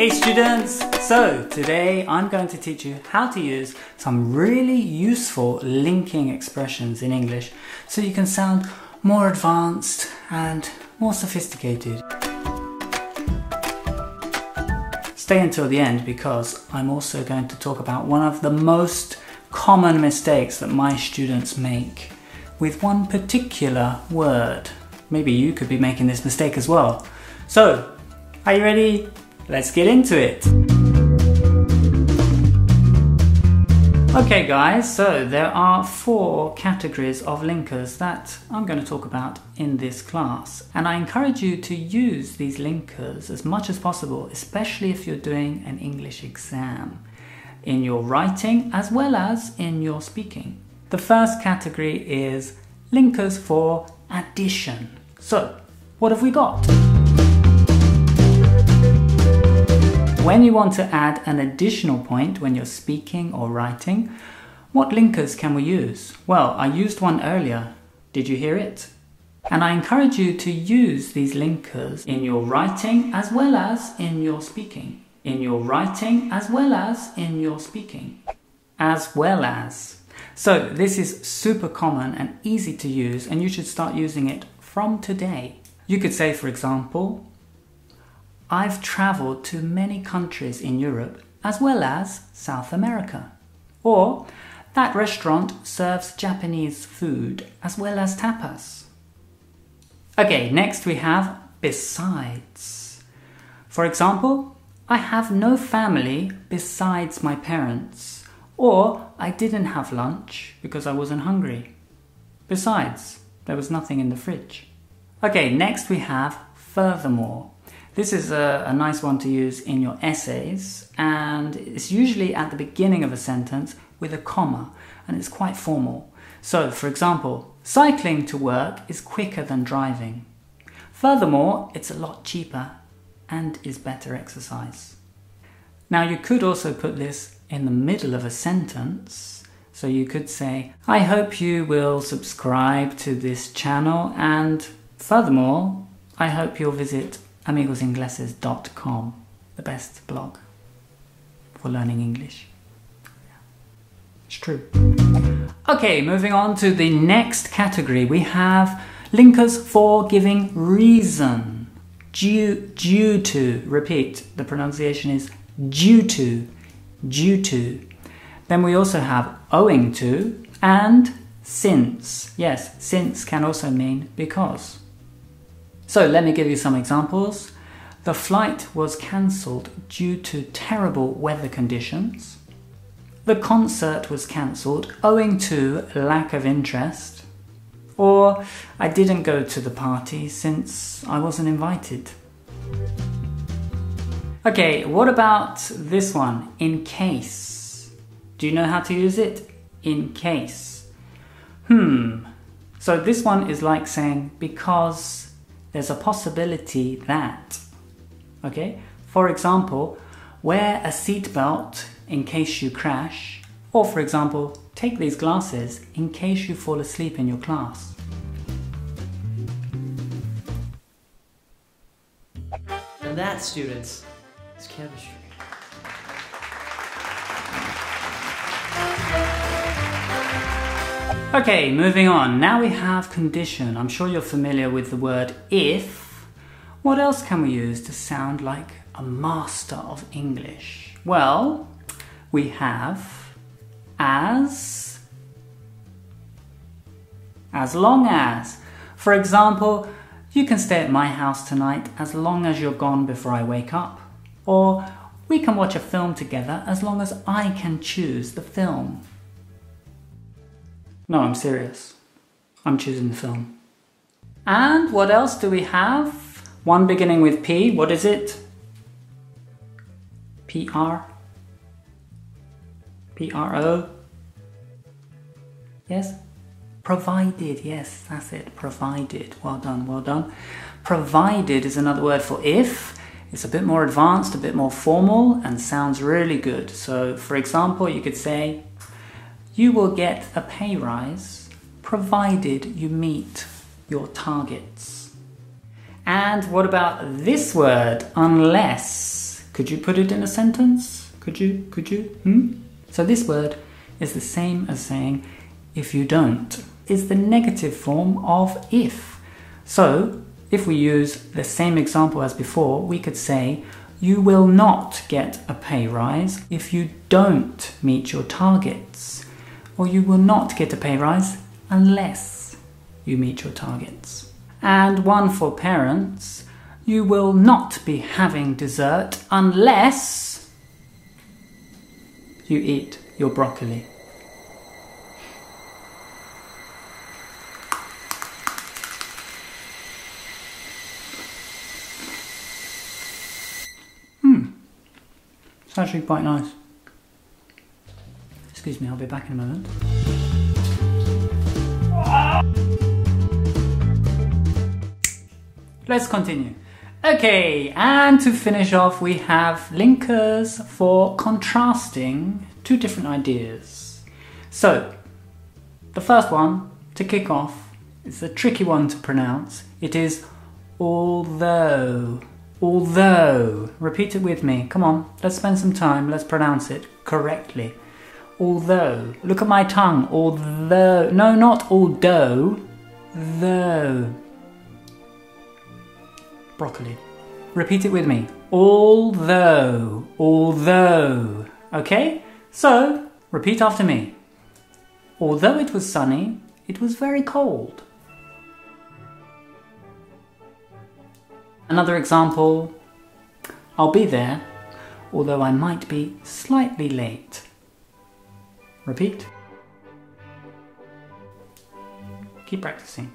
Hey students! So today I'm going to teach you how to use some really useful linking expressions in English so you can sound more advanced and more sophisticated. Stay until the end because I'm also going to talk about one of the most common mistakes that my students make with one particular word. Maybe you could be making this mistake as well. So, are you ready? Let's get into it. Okay guys, so there are four categories of linkers that I'm going to talk about in this class. And I encourage you to use these linkers as much as possible, especially if you're doing an English exam, in your writing as well as in your speaking. The first category is linkers for addition. So, what have we got? When you want to add an additional point when you're speaking or writing, what linkers can we use? Well, I used one earlier. Did you hear it? And I encourage you to use these linkers in your writing as well as in your speaking. In your writing as well as in your speaking. As well as. So this is super common and easy to use and you should start using it from today. You could say, for example, I've traveled to many countries in Europe as well as South America. Or, that restaurant serves Japanese food as well as tapas. Okay, next we have besides. For example, I have no family besides my parents. Or, I didn't have lunch because I wasn't hungry. Besides, there was nothing in the fridge. Okay, next we have furthermore. This is a, a, nice one to use in your essays, and it's usually at the beginning of a sentence with a comma, and it's quite formal. So, for example, cycling to work is quicker than driving. Furthermore, it's a lot cheaper and is better exercise. Now, you could also put this in the middle of a sentence. So you could say, I hope you will subscribe to this channel, and furthermore, I hope you'll visit amigosingleses.com, the best blog for learning English. It's true. Okay, moving on to the next category, we have linkers for giving reason. Due, due to, repeat, the pronunciation is due to, due to. Then we also have owing to and since. Yes, since can also mean because. So let me give you some examples. The flight was cancelled due to terrible weather conditions. The concert was cancelled owing to lack of interest. Or I didn't go to the party since I wasn't invited. Okay, what about this one? In case. Do you know how to use it? In case. Hmm. So this one is like saying because there's a possibility that, okay, for example, wear a seatbelt in case you crash, or for example, take these glasses in case you fall asleep in your class. And that, students, is chemistry. Okay, moving on. Now we have condition. I'm sure you're familiar with the word if. What else can we use to sound like a master of English? Well, we have as, as long as. For example, you can stay at my house tonight as long as you're gone before I wake up. Or we can watch a film together as long as I can choose the film. No, I'm serious. I'm choosing the film. And what else do we have? One beginning with P. What is it? PR? PRO? Yes? Provided, yes, that's it. Provided. Well done, well done. Provided is another word for if. It's a bit more advanced, a bit more formal, and sounds really good. So, for example, you could say, you will get a pay rise provided you meet your targets. And what about this word, unless? Could you put it in a sentence? Could you? Could you? Hmm? So this word is the same as saying if you don't. Is the negative form of if. So if we use the same example as before, we could say you will not get a pay rise if you don't meet your targets. Or you will not get a pay rise unless you meet your targets. And one for parents, you will not be having dessert unless you eat your broccoli. Hmm. It's actually quite nice. Excuse me, I'll be back in a moment. Let's continue. Okay, and to finish off, we have linkers for contrasting two different ideas. So, the first one, to kick off, is a tricky one to pronounce. It is although. Although. Repeat it with me. Come on, let's spend some time. Let's pronounce it correctly. Although. Look at my tongue. Although. No, not although. Though. Broccoli. Repeat it with me. Although. Although. Okay? So, repeat after me. Although it was sunny, it was very cold. Another example I'll be there, although I might be slightly late. Repeat. Keep practicing.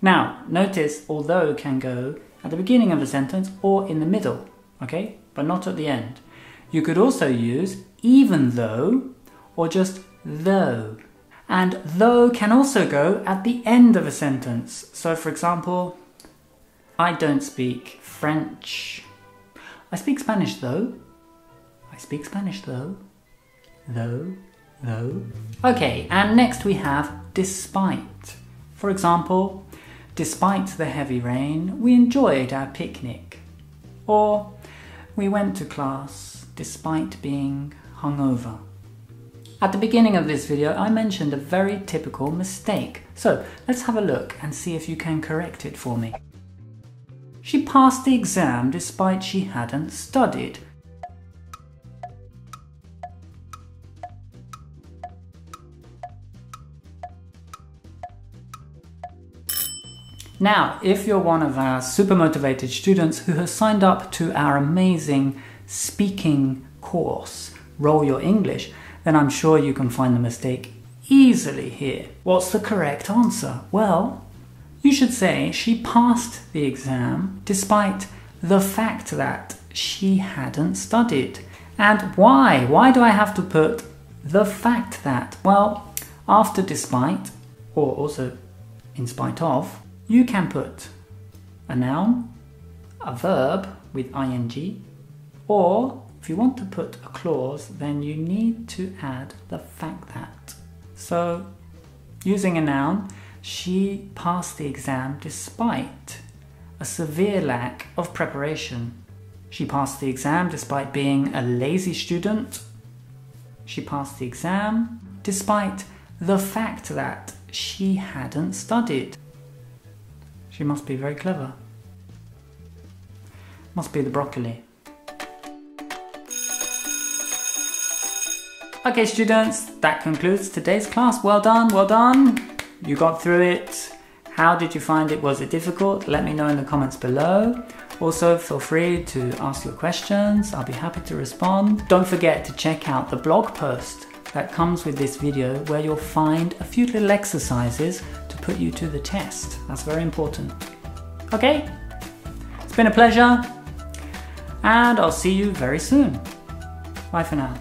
Now, notice although can go at the beginning of the sentence or in the middle, okay? But not at the end. You could also use even though or just though. And though can also go at the end of a sentence. So, for example, I don't speak French. I speak Spanish though. I speak Spanish though. Though, though. Okay, and next we have despite. For example, despite the heavy rain, we enjoyed our picnic. Or, we went to class despite being hungover. At the beginning of this video, I mentioned a very typical mistake. So let's have a look and see if you can correct it for me. She passed the exam despite she hadn't studied. Now, if you're one of our super motivated students who has signed up to our amazing speaking course, Roll Your English, then I'm sure you can find the mistake easily here. What's the correct answer? Well, you should say she passed the exam despite the fact that she hadn't studied. And why? Why do I have to put the fact that? Well, after despite, or also in spite of, you can put a noun, a verb with ing, or if you want to put a clause, then you need to add the fact that. So, using a noun, she passed the exam despite a severe lack of preparation. She passed the exam despite being a lazy student. She passed the exam despite the fact that she hadn't studied. She must be very clever. Must be the broccoli. Okay students, that concludes today's class. Well done, well done. You got through it. How did you find it? Was it difficult? Let me know in the comments below. Also, feel free to ask your questions. I'll be happy to respond. Don't forget to check out the blog post that comes with this video where you'll find a few little exercises put you to the test. That's very important. Okay? It's been a pleasure and I'll see you very soon. Bye for now.